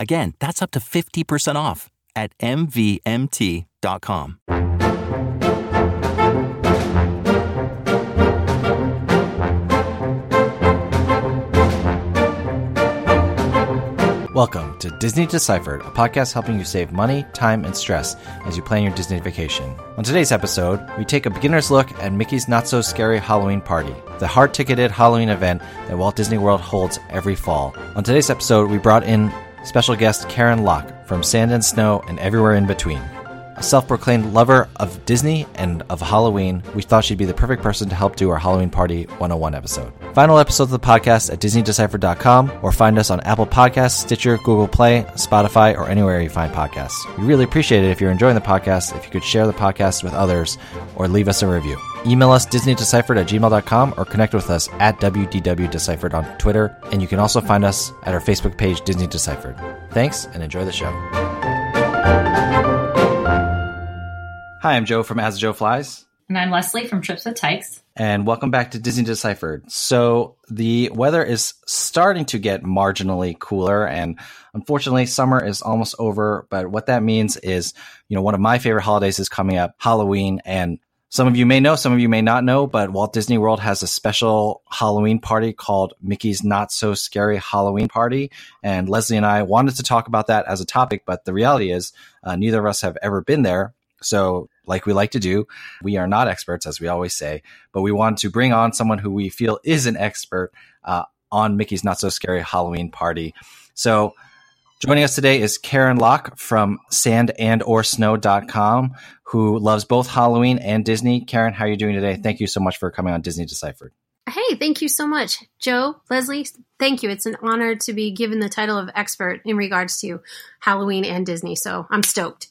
Again, that's up to 50% off at MVMT.com. Welcome to Disney Deciphered, a podcast helping you save money, time, and stress as you plan your Disney vacation. On today's episode, we take a beginner's look at Mickey's Not So Scary Halloween Party, the hard ticketed Halloween event that Walt Disney World holds every fall. On today's episode, we brought in special guest Karyn Locke from Sand and Snow and Everywhere in Between a self proclaimed lover of Disney and of Halloween, we thought she'd be the perfect person to help do our Halloween Party 101 episode. Final episodes of the podcast at DisneyDeciphered.com or find us on Apple Podcasts, Stitcher, Google Play, Spotify, or anywhere you find podcasts. We really appreciate it if you're enjoying the podcast, if you could share the podcast with others, or leave us a review. Email us DisneyDeciphered at gmail.com or connect with us at WDWDeciphered on Twitter, and you can also find us at our Facebook page, Disney Deciphered. Thanks and enjoy the show. Hi, I'm Joe from As Joe Flies. And I'm Leslie from Trips with Tykes. And welcome back to Disney Deciphered. So the weather is starting to get marginally cooler and unfortunately summer is almost over. But what that means is, you know, one of my favorite holidays is coming up, Halloween. And some of you may know, some of you may not know, but Walt Disney World has a special Halloween party called Mickey's Not So Scary Halloween Party. And Leslie and I wanted to talk about that as a topic, but the reality is uh, neither of us have ever been there. So, like we like to do, we are not experts, as we always say, but we want to bring on someone who we feel is an expert uh, on Mickey's Not So Scary Halloween Party. So, joining us today is Karyn Locke from sandandsnow.com, who loves both Halloween and Disney. Karyn, how are you doing today? Thank you so much for coming on Disney Deciphered. Hey, thank you so much, Joe, Leslie. Thank you. It's an honor to be given the title of expert in regards to Halloween and Disney. So I'm stoked.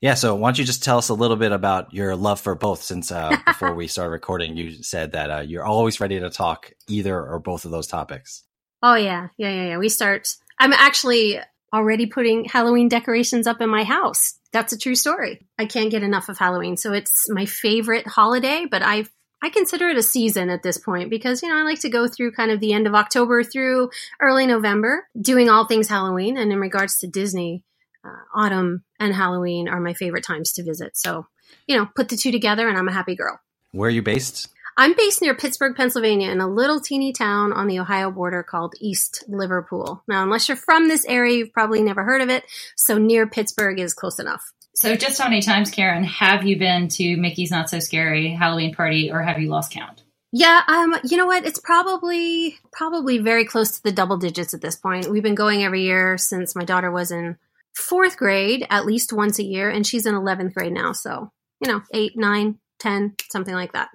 Yeah, so why don't you just tell us a little bit about your love for both? Since uh, before we started recording, you said that uh, you're always ready to talk either or both of those topics. Oh yeah, yeah, yeah, yeah. We start. I'm actually already putting Halloween decorations up in my house. That's a true story. I can't get enough of Halloween, so it's my favorite holiday. But I I consider it a season at this point because you know I like to go through kind of the end of October through early November, doing all things Halloween. And in regards to Disney, uh, autumn and Halloween are my favorite times to visit. So, you know, put the two together and I'm a happy girl. Where are you based? I'm based near Pittsburgh, Pennsylvania, in a little teeny town on the Ohio border called East Liverpool. Now, unless you're from this area, you've probably never heard of it. So, near Pittsburgh is close enough. So, just how many times, Karyn, have you been to Mickey's Not So Scary Halloween party, or have you lost count? Yeah, um, you know what? It's probably probably very close to the double digits at this point. We've been going every year since my daughter was in fourth grade at least once a year, and she's in 11th grade now. So, you know, eight, nine, 10, something like that.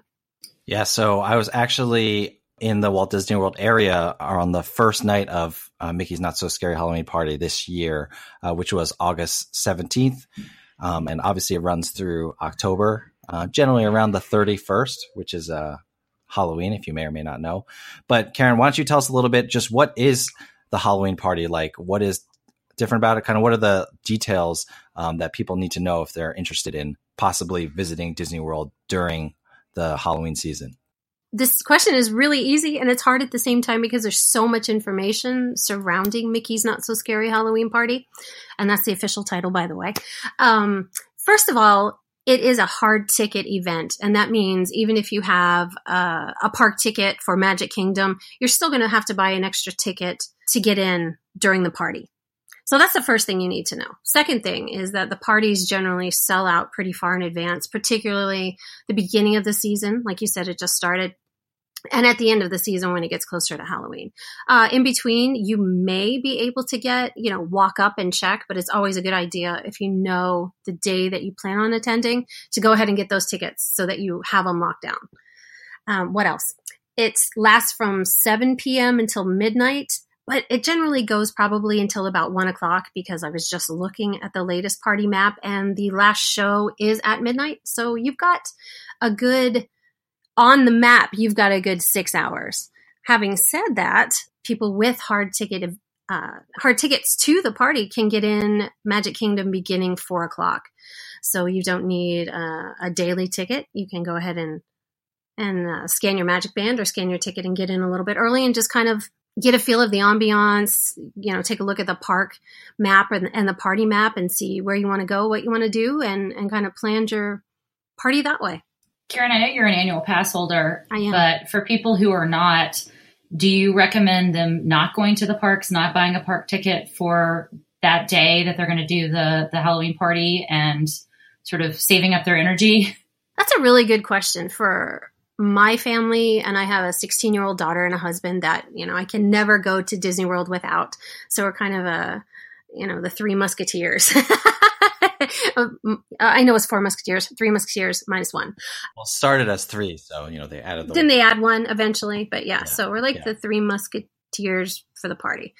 Yeah. So I was actually in the Walt Disney World area on the first night of uh, Mickey's Not So Scary Halloween Party this year, uh, which was August 17th. Um, and obviously it runs through October, uh, generally around the 31st, which is uh, Halloween, if you may or may not know. But Karyn, why don't you tell us a little bit just what is the Halloween party like? What is different about it? Kind of what are the details um, that people need to know if they're interested in possibly visiting Disney World during the Halloween season? This question is really easy and it's hard at the same time because there's so much information surrounding Mickey's Not So Scary Halloween Party. And that's the official title, by the way. Um, first of all, it is a hard ticket event. And that means even if you have uh, a park ticket for Magic Kingdom, you're still going to have to buy an extra ticket to get in during the party. So that's the first thing you need to know. Second thing is that the parties generally sell out pretty far in advance, particularly the beginning of the season. Like you said, it just started. And at the end of the season, when it gets closer to Halloween, uh, in between, you may be able to get, you know, walk up and check, but it's always a good idea if you know the day that you plan on attending to go ahead and get those tickets so that you have them locked down. Um, what else? It lasts from 7 p.m. until midnight but it generally goes probably until about one o'clock because I was just looking at the latest party map and the last show is at midnight. So you've got a good, on the map, you've got a good six hours. Having said that, people with hard ticket, uh, hard tickets to the party can get in Magic Kingdom beginning four o'clock. So you don't need uh, a daily ticket. You can go ahead and and uh, scan your magic band or scan your ticket and get in a little bit early and just kind of get a feel of the ambiance, you know, take a look at the park map and, and the party map and see where you want to go, what you want to do, and, and kind of plan your party that way. Karyn, I know you're an annual pass holder, I am. but for people who are not, do you recommend them not going to the parks, not buying a park ticket for that day that they're going to do the the Halloween party and sort of saving up their energy? That's a really good question for my family and I have a 16 year old daughter and a husband that, you know, I can never go to Disney World without. So we're kind of a, you know, the three musketeers. Um, I know it's four musketeers, three musketeers minus one. Well, started as three, so you know they added. The then they add one eventually, but yeah, yeah. so we're like yeah. the three musketeers for the party.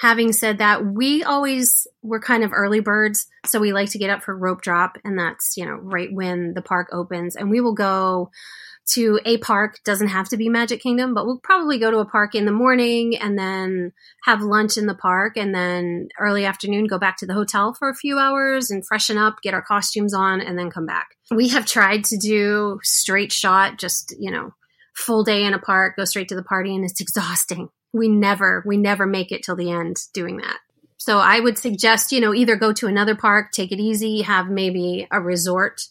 Having said that, we always we're kind of early birds, so we like to get up for rope drop, and that's you know right when the park opens, and we will go to a park doesn't have to be Magic Kingdom, but we'll probably go to a park in the morning and then have lunch in the park and then early afternoon go back to the hotel for a few hours and freshen up, get our costumes on and then come back. We have tried to do straight shot, just, you know, full day in a park, go straight to the party and it's exhausting. We never, we never make it till the end doing that. So I would suggest, you know, either go to another park, take it easy, have maybe a resort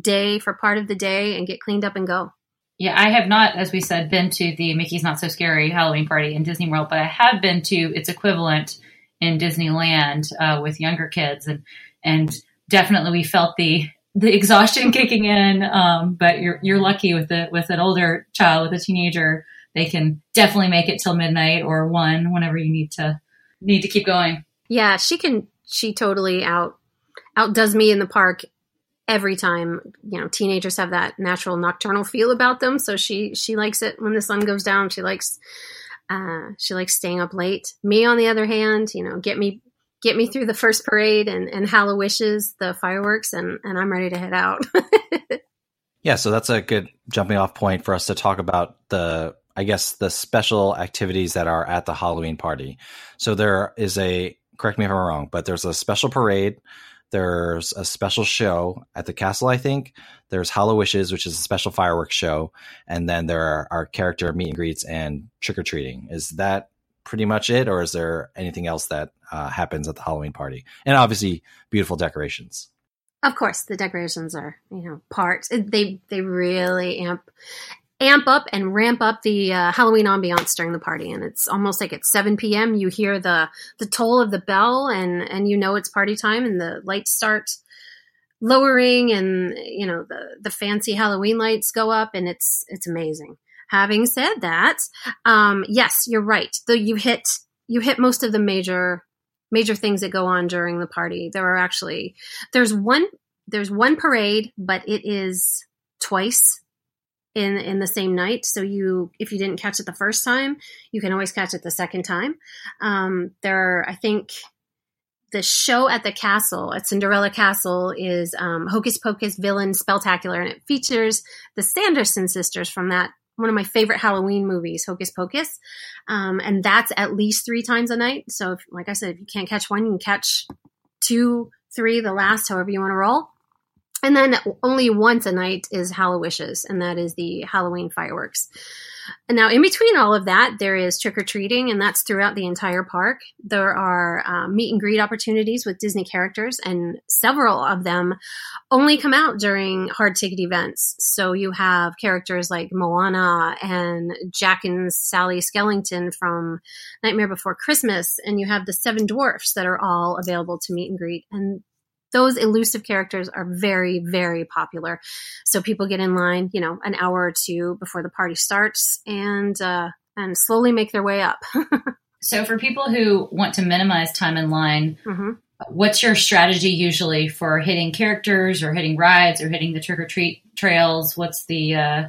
day for part of the day and get cleaned up and go. Yeah, I have not, as we said, been to the Mickey's Not So Scary Halloween party in Disney World, but I have been to its equivalent in Disneyland uh, with younger kids, and and definitely we felt the the exhaustion kicking in. Um, but you're you're lucky with the with an older child with a teenager, they can definitely make it till midnight or one whenever you need to need to keep going. Yeah, she can. She totally out outdoes me in the park every time you know teenagers have that natural nocturnal feel about them. So she she likes it when the sun goes down. She likes uh, she likes staying up late. Me on the other hand you know get me get me through the first parade and and Hallowishes the fireworks and and i'm ready to head out. Yeah so that's a good jumping off point for us to talk about the i guess the special activities that are at the halloween party. So there is a correct me if i'm wrong but there's a special parade there's a special show at the castle, I think. There's Hallowishes, which is a special fireworks show, and then there are our character meet and greets and trick or treating. Is that pretty much it, or is there anything else that uh, happens at the Halloween party? And obviously, beautiful decorations. Of course, the decorations are you know part. They they really amp amp up and ramp up the uh, Halloween ambiance during the party. And it's almost like at 7 p.m. you hear the the toll of the bell, and and you know it's party time, and the lights start lowering, and you know the the fancy Halloween lights go up, and it's it's amazing. Having said that, um, yes, you're right. Though you hit you hit most of the major major things that go on during the party. There are actually there's one there's one parade, but it is twice in in the same night. So you, if you didn't catch it the first time, you can always catch it the second time. Um, there, are, I think, the show at the castle at Cinderella Castle is um, Hocus Pocus Villain Spectacular, and it features the Sanderson sisters from that one of my favorite Halloween movies, Hocus Pocus, um, and that's at least three times a night. So, if, like I said, if you can't catch one, you can catch two, three, the last, however you want to roll. And then only once a night is Hallowishes, and that is the Halloween fireworks. And now, in between all of that, there is trick or treating, and that's throughout the entire park. There are uh, meet and greet opportunities with Disney characters, and several of them only come out during hard ticket events. So you have characters like Moana and Jack and Sally Skellington from Nightmare Before Christmas, and you have the Seven Dwarfs that are all available to meet and greet. And those elusive characters are very, very popular. So people get in line, you know, an hour or two before the party starts and, uh, and slowly make their way up. so for people who want to minimize time in line, mm-hmm. what's your strategy usually for hitting characters or hitting rides or hitting the trick or treat trails? What's the, uh,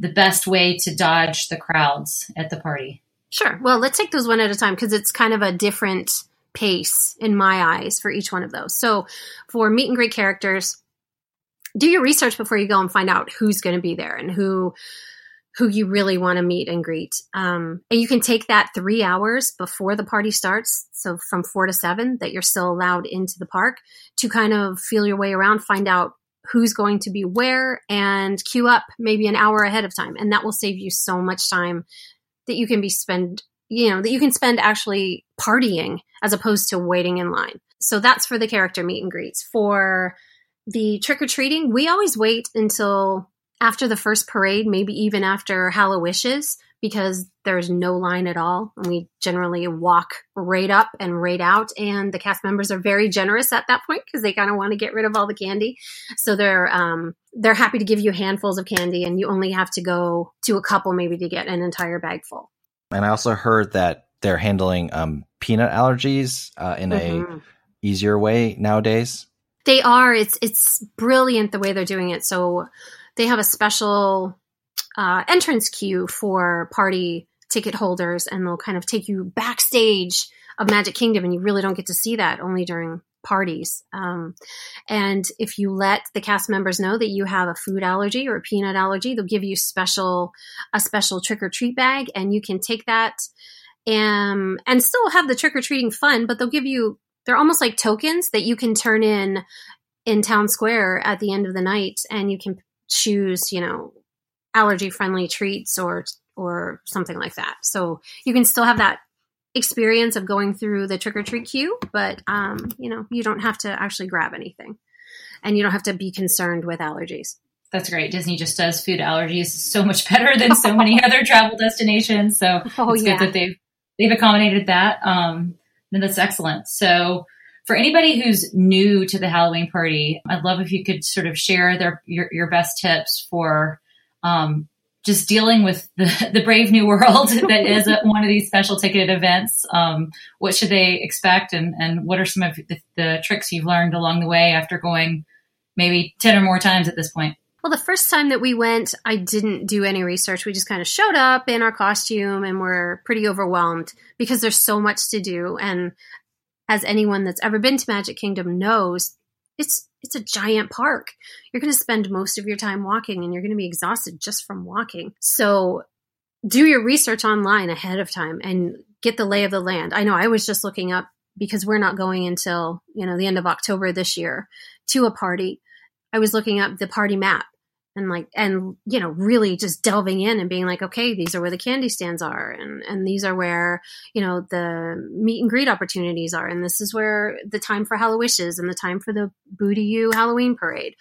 the best way to dodge the crowds at the party? Sure. Well, let's take those one at a time because it's kind of a different pace in my eyes for each one of those. So for meet and greet characters, do your research before you go and find out who's going to be there and who who you really want to meet and greet. Um, and you can take that three hours before the party starts, so from four to seven, that you're still allowed into the park to kind of feel your way around, find out who's going to be where, and queue up maybe an hour ahead of time. And that will save you so much time that you can be spend you know, that you can spend actually partying as opposed to waiting in line. So that's for the character meet and greets. For the trick or treating, we always wait until after the first parade, maybe even after Hallowishes, because there's no line at all. And we generally walk right up and right out. And the cast members are very generous at that point because they kind of want to get rid of all the candy. So they're um, they're happy to give you handfuls of candy, and you only have to go to a couple maybe to get an entire bag full. And I also heard that they're handling um, peanut allergies uh, in mm-hmm. a easier way nowadays. They are. It's it's brilliant the way they're doing it. So they have a special uh, entrance queue for party ticket holders, and they'll kind of take you backstage of Magic Kingdom, and you really don't get to see that only during parties. Um, and if you let the cast members know that you have a food allergy or a peanut allergy, they'll give you special a special trick or treat bag, and you can take that and and still have the trick or treating fun. But they'll give you they're almost like tokens that you can turn in in town square at the end of the night, and you can choose you know allergy friendly treats or or something like that. So you can still have that experience of going through the trick or treat queue, but um, you know, you don't have to actually grab anything, and you don't have to be concerned with allergies. That's great. Disney just does food allergies so much better than so many other travel destinations. So oh, it's yeah. good that they've they've accommodated that. Um, and that's excellent. So for anybody who's new to the Halloween party, I'd love if you could sort of share their your, your best tips for um, just dealing with the, the brave new world that is one of these special ticketed events. Um, what should they expect, and and what are some of the, the, tricks you've learned along the way after going maybe ten or more times at this point? Well, the first time that we went, I didn't do any research. We just kind of showed up in our costume and we're pretty overwhelmed because there's so much to do. And as anyone that's ever been to Magic Kingdom knows, it's it's a giant park. You're going to spend most of your time walking and you're going to be exhausted just from walking. So do your research online ahead of time and get the lay of the land. I know I was just looking up because we're not going until, you know, the end of October this year to a party. I was looking up the party map and like and you know really just delving in and being like okay these are where the candy stands are and and these are where you know the meet and greet opportunities are and this is where the time for Hallowishes and the time for the Boo-to-You halloween parade.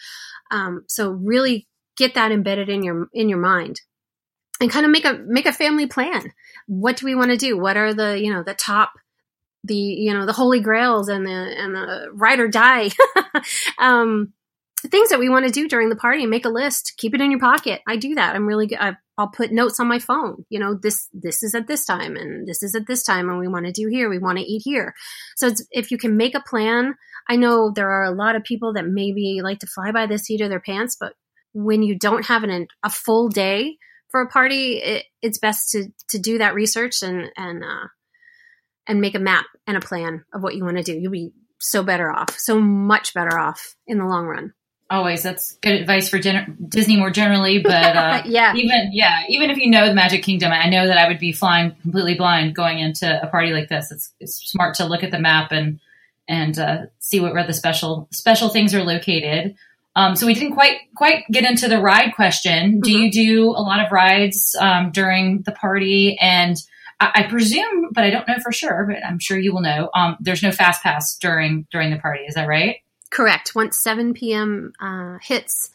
Um, so really get that embedded in your in your mind and kind of make a make a family plan. What do we want to do? What are the you know the top the you know the holy grails and the and the ride or die? Um things that we want to do during the party and make a list keep it in your pocket. I do that. I'm really good I, will put notes on my phone. You know this this is at this time and this is at this time and we want to do here we want to eat here. So if you can make a plan i know there are a lot of people that maybe like to fly by the seat of their pants but when you don't have an, a full day for a party it, it's best to to do that research and and uh, and make a map and a plan of what you want to do. You'll be so better off so much better off in the long run always that's good advice for gen- disney more generally but uh, yeah even yeah even if you know the magic kingdom i know that i would be flying completely blind going into a party like this it's, it's smart to look at the map and and uh, see what where the special special things are located Um, so we didn't quite quite get into the ride question. Do Mhm. you do a lot of rides um, during the party? And I, I presume, but I don't know for sure. But I'm sure you will know. Um, there's no fast pass during during the party. Is that right? Correct. Once 7 p.m. Uh, hits,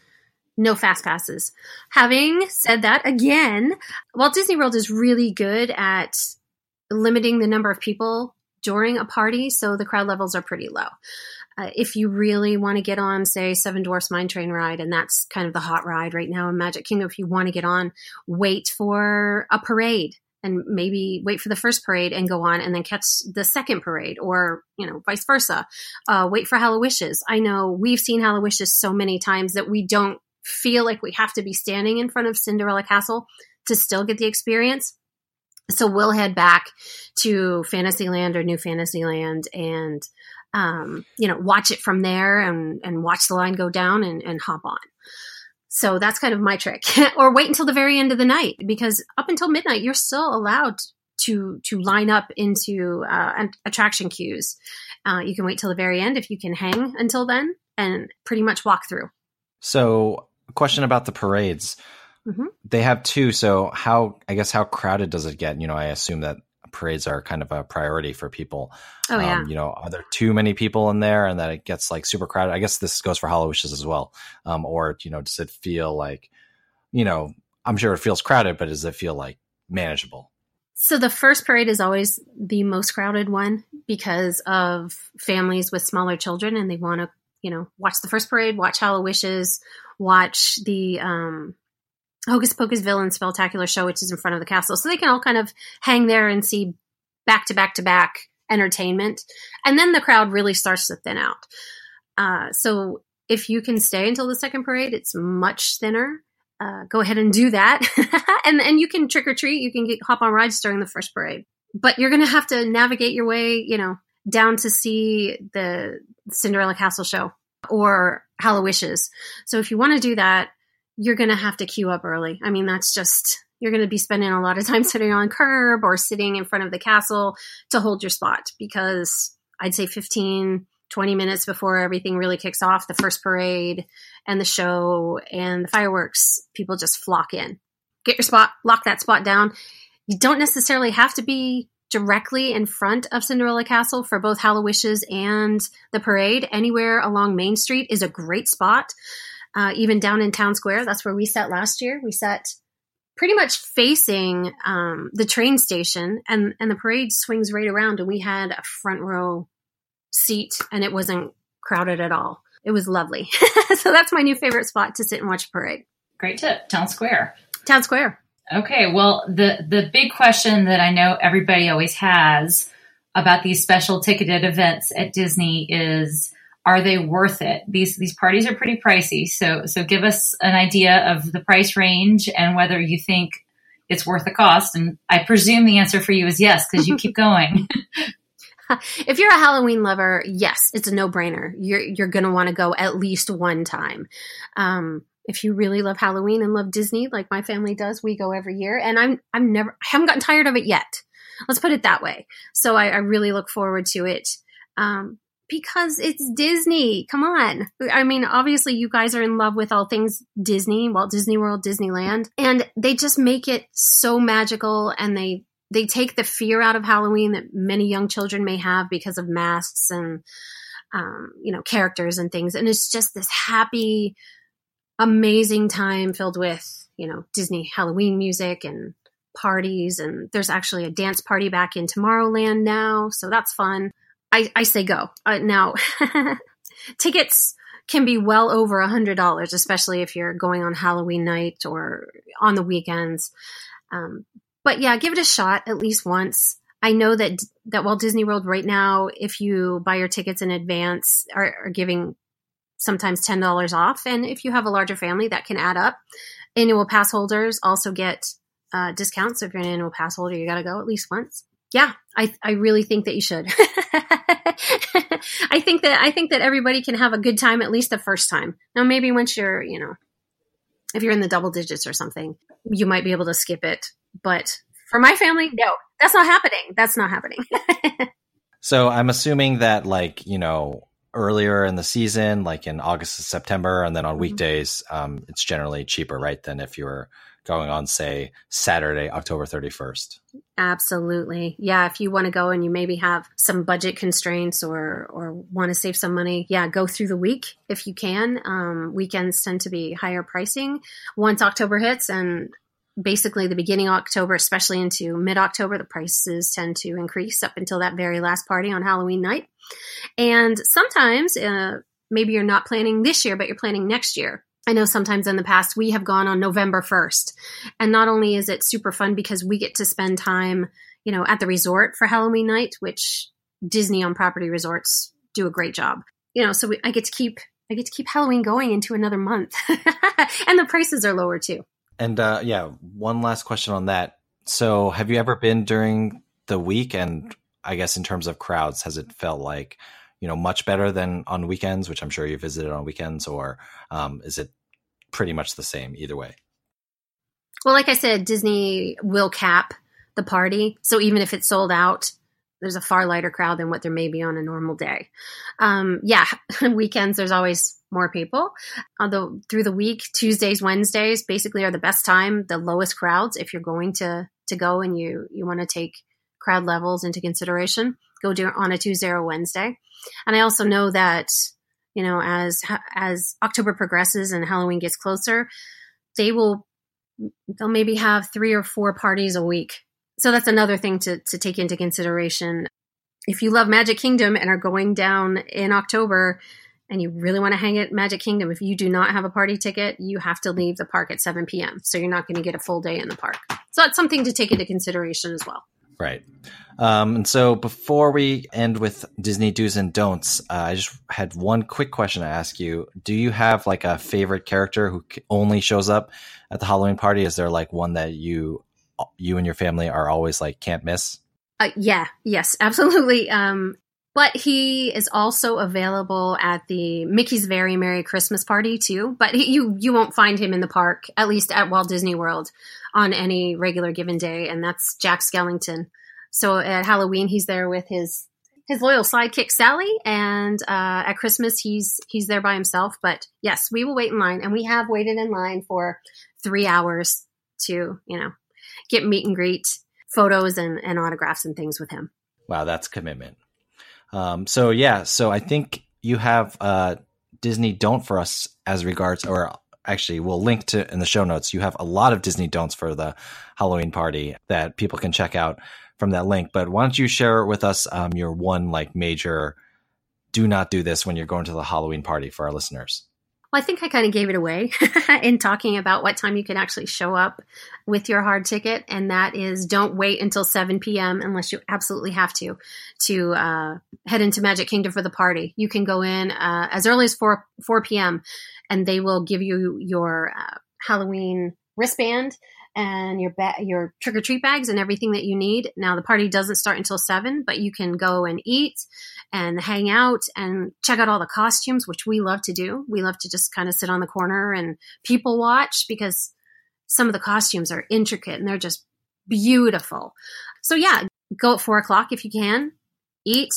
no fast passes. Having said that, again, Walt Disney World is really good at limiting the number of people during a party, so the crowd levels are pretty low. Uh, if you really want to get on, say, Seven Dwarfs Mine Train ride, and that's kind of the hot ride right now in Magic Kingdom, if you want to get on, wait for a parade and maybe wait for the first parade and go on and then catch the second parade or, you know, vice versa. Uh, wait for Hallowishes. I know we've seen Hallowishes so many times that we don't feel like we have to be standing in front of Cinderella Castle to still get the experience. So we'll head back to Fantasyland or New Fantasyland and um, you know watch it from there and and watch the line go down and, and hop on. So that's kind of my trick. or wait until the very end of the night because up until midnight you're still allowed to to line up into uh, attraction queues. Uh, you can wait till the very end if you can hang until then and pretty much walk through. So, question about the parades. Mhm. They have two. So, how, I guess, how crowded does it get? You know, I assume that parades are kind of a priority for people. Oh yeah. Um, you know, are there too many people in there and that it gets like super crowded? I guess this goes for Hallowishes as well. Um, or, you know, does it feel like, you know, I'm sure it feels crowded, but does it feel like manageable? So the first parade is always the most crowded one because of families with smaller children and they want to, you know, watch the first parade, watch Hallowishes, watch the um, Hocus Pocus Villain Spectacular Show, which is in front of the castle. So they can all kind of hang there and see back to back to back entertainment. And then the crowd really starts to thin out. Uh, so if you can stay until the second parade, it's much thinner. Uh, go ahead and do that. and and you can trick or treat. You can get hop on rides during the first parade. But you're going to have to navigate your way, you know, down to see the Cinderella Castle show or Hallowishes. So if you want to do that, you're going to have to queue up early. I mean, that's just you're going to be spending a lot of time sitting on curb or sitting in front of the castle to hold your spot because I'd say 15 20 minutes before everything really kicks off, the first parade and the show and the fireworks, people just flock in. Get your spot, lock that spot down. You don't necessarily have to be directly in front of Cinderella Castle for both Hallowishes and the parade. Anywhere along Main Street is a great spot. Uh, even down in Town Square, that's where we sat last year. We sat pretty much facing um, the train station, and and the parade swings right around, and we had a front row seat, and it wasn't crowded at all. It was lovely. so that's my new favorite spot to sit and watch a parade. Great tip. Town Square. Town Square. Okay, well, the the big question that I know everybody always has about these special ticketed events at Disney is are they worth it? These these parties are pretty pricey, so so give us an idea of the price range and whether you think it's worth the cost. And I presume the answer for you is yes because you keep going. if you're a Halloween lover, yes, it's a no-brainer. You're you're gonna want to go at least one time. Um, if you really love Halloween and love Disney, like my family does, we go every year, and I'm I'm never I haven't gotten tired of it yet. Let's put it that way. So I, I really look forward to it. Um, because it's Disney. Come on. I mean, obviously, you guys are in love with all things Disney, Walt Disney World, Disneyland, and they just make it so magical and they they take the fear out of Halloween that many young children may have because of masks and um, you know characters and things, and it's just this happy, amazing time filled with you know Disney Halloween music and parties, and there's actually a dance party back in Tomorrowland now, so that's fun. I, I say go uh, now. tickets can be well over a hundred dollars, especially if you're going on Halloween night or on the weekends. Um, but yeah, give it a shot at least once. I know that that Walt Disney World right now, if you buy your tickets in advance, are, are giving sometimes ten dollars off, and if you have a larger family, that can add up. Annual pass holders also get uh, discounts. So if you're an annual pass holder, you got to go at least once. Yeah, I I really think that you should. I think that I think that everybody can have a good time at least the first time. Now maybe once you're, you know, if you're in the double digits or something, you might be able to skip it. But for my family, no, that's not happening. That's not happening. So I'm assuming that, like, you know, earlier in the season, like in August and September, and then on Mhm. weekdays, um, it's generally cheaper, right, than if you were going on, say, Saturday, October 31st. Absolutely. Yeah, if you want to go and you maybe have some budget constraints or or want to save some money, yeah, go through the week if you can. Um, weekends tend to be higher pricing once October hits and basically the beginning of October, especially into mid-October, the prices tend to increase up until that very last party on Halloween night. And sometimes uh, maybe you're not planning this year, but you're planning next year. I know sometimes in the past we have gone on November 1st. And not only is it super fun because we get to spend time, you know, at the resort for Halloween night, which Disney on property resorts do a great job. You know, so we, I get to keep I get to keep Halloween going into another month. and the prices are lower too. And uh, yeah, one last question on that. So, have you ever been during the week? And I guess in terms of crowds, has it felt like you know much better than on weekends, which I'm sure you visited on weekends, or um, is it pretty much the same either way? Well, like I said, Disney will cap the party. So even if it's sold out, there's a far lighter crowd than what there may be on a normal day. Um, yeah, weekends, there's always more people. Although through the week, Tuesdays, Wednesdays basically are the best time, the lowest crowds. If you're going to, to go and you, you want to take crowd levels into consideration, go do on a Tuesday or Wednesday. And I also know that, you know, as, as October progresses and Halloween gets closer, they will they'll maybe have three or four parties a week. So that's another thing to, to take into consideration. If you love Magic Kingdom and are going down in October and you really want to hang at Magic Kingdom, if you do not have a party ticket, you have to leave the park at 7 p.m. So you're not going to get a full day in the park. So that's something to take into consideration as well. Right. Um, and so before we end with Disney do's and don'ts, uh, I just had one quick question to ask you. Do you have like a favorite character who only shows up at the Halloween party? Is there like one that you you and your family are always like can't miss? Uh, yeah, yes, absolutely. Um, but he is also available at the Mickey's Very Merry Christmas Party too. But he, you you won't find him in the park, at least at Walt Disney World, on any regular given day, and that's Jack Skellington. So at Halloween, he's there with his his loyal sidekick Sally, and uh, at Christmas, he's he's there by himself. But yes, we will wait in line, and we have waited in line for three hours to you know get meet and greet photos and, and autographs and things with him. Wow, that's commitment. Um, so yeah, so I think you have uh, Disney don't for us as regards, or actually we'll link to in the show notes. You have a lot of Disney don'ts for the Halloween party that people can check out from that link. But why don't you share with us um, your one like major do not do this when you're going to the Halloween party for our listeners? Well, I think I kind of gave it away in talking about what time you can actually show up with your hard ticket, and that is don't wait until 7 p.m. unless you absolutely have to to uh, head into Magic Kingdom for the party. You can go in uh, as early as 4 4 p.m. and they will give you your uh, Halloween wristband and your ba- your trick or treat bags and everything that you need. Now the party doesn't start until seven, but you can go and eat and hang out and check out all the costumes, which we love to do. We love to just kind of sit on the corner and people watch because some of the costumes are intricate and they're just beautiful. So yeah, go at four o'clock if you can. Eat,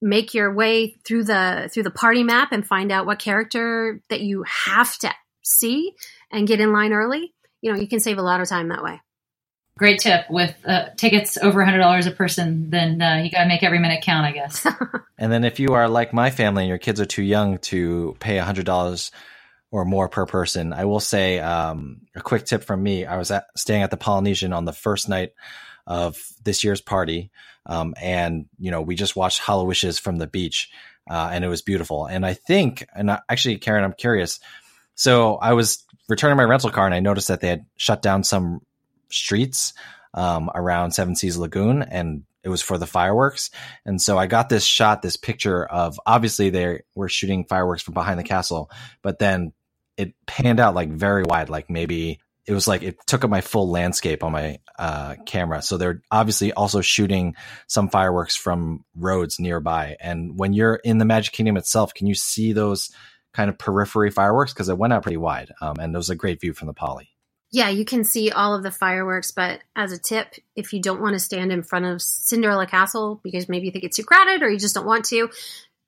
make your way through the through the party map and find out what character that you have to see and get in line early you know you can save a lot of time that way. Great tip. With uh, tickets over $100 a person then uh, you got to make every minute count i guess. And then if you are like my family and your kids are too young to pay $100 or more per person i will say um, a quick tip from me. I was at, staying at the polynesian on the first night of this year's party um, and you know we just watched Hallowishes from the beach uh, and it was beautiful. And i think and actually karyn i'm curious so I was returning my rental car and I noticed that they had shut down some streets um, around Seven Seas Lagoon and it was for the fireworks. And so I got this shot, this picture of obviously they were shooting fireworks from behind the castle, but then it panned out like very wide, like maybe it was like it took up my full landscape on my uh, camera. So they're obviously also shooting some fireworks from roads nearby. And when you're in the Magic Kingdom itself, can you see those kind of periphery fireworks because it went out pretty wide, um, and it was a great view from the Poly. Yeah, you can see all of the fireworks, but as a tip, if you don't want to stand in front of Cinderella Castle because maybe you think it's too crowded or you just don't want to,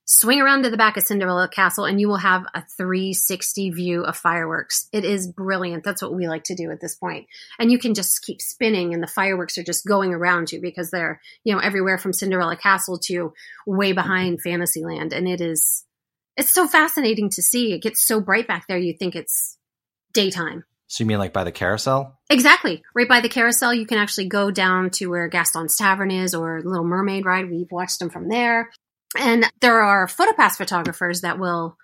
swing around to the back of Cinderella Castle and you will have a 360 view of fireworks. It is brilliant. That's what we like to do at this point. And you can just keep spinning and the fireworks are just going around you because they're, you know, everywhere from Cinderella Castle to way behind Fantasyland. And it is, it's so fascinating to see. It gets so bright back there. You think it's daytime. So you mean like by the carousel? Exactly. Right by the carousel, you can actually go down to where Gaston's Tavern is or Little Mermaid ride. We've watched them from there. And there are photopass photographers that will,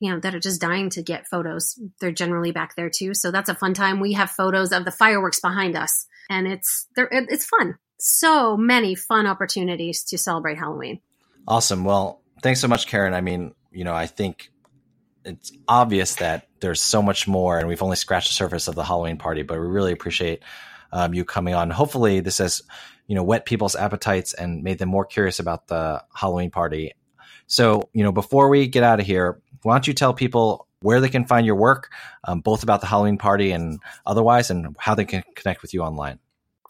you know, that are just dying to get photos. They're generally back there too. So that's a fun time. We have photos of the fireworks behind us and it's, there it's fun. So many fun opportunities to celebrate Halloween. Awesome. Well, thanks so much, Karyn. I mean, you know, I think it's obvious that there's so much more and we've only scratched the surface of the Halloween party, but we really appreciate um, you coming on. Hopefully this has you know, whet people's appetites and made them more curious about the Halloween party. So, you know, before we get out of here, why don't you tell people where they can find your work, um, both about the Halloween party and otherwise, and how they can connect with you online?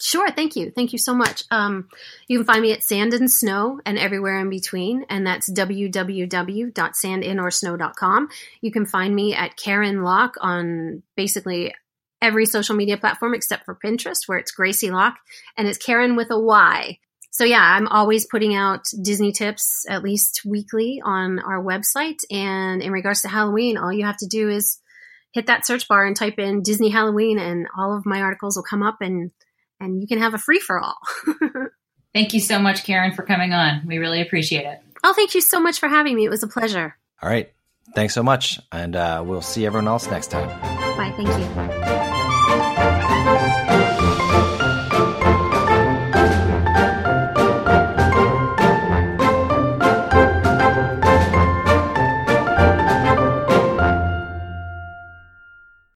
Sure. Thank you. Thank you so much. Um, you can find me at Sand and Snow and everywhere in between, and that's www.sandandsnow.com. You can find me at Karyn Locke on basically every social media platform except for Pinterest, where it's Gracie Locke, and it's Karyn with a Y. So yeah, I'm always putting out Disney tips at least weekly on our website. And in regards to Halloween, all you have to do is hit that search bar and type in Disney Halloween, and all of my articles will come up, and and you can have a free for all. thank you so much, Karyn, for coming on. We really appreciate it. Oh, thank you so much for having me. It was a pleasure. All right. Thanks so much. And uh, we'll see everyone else next time. Bye. Thank you.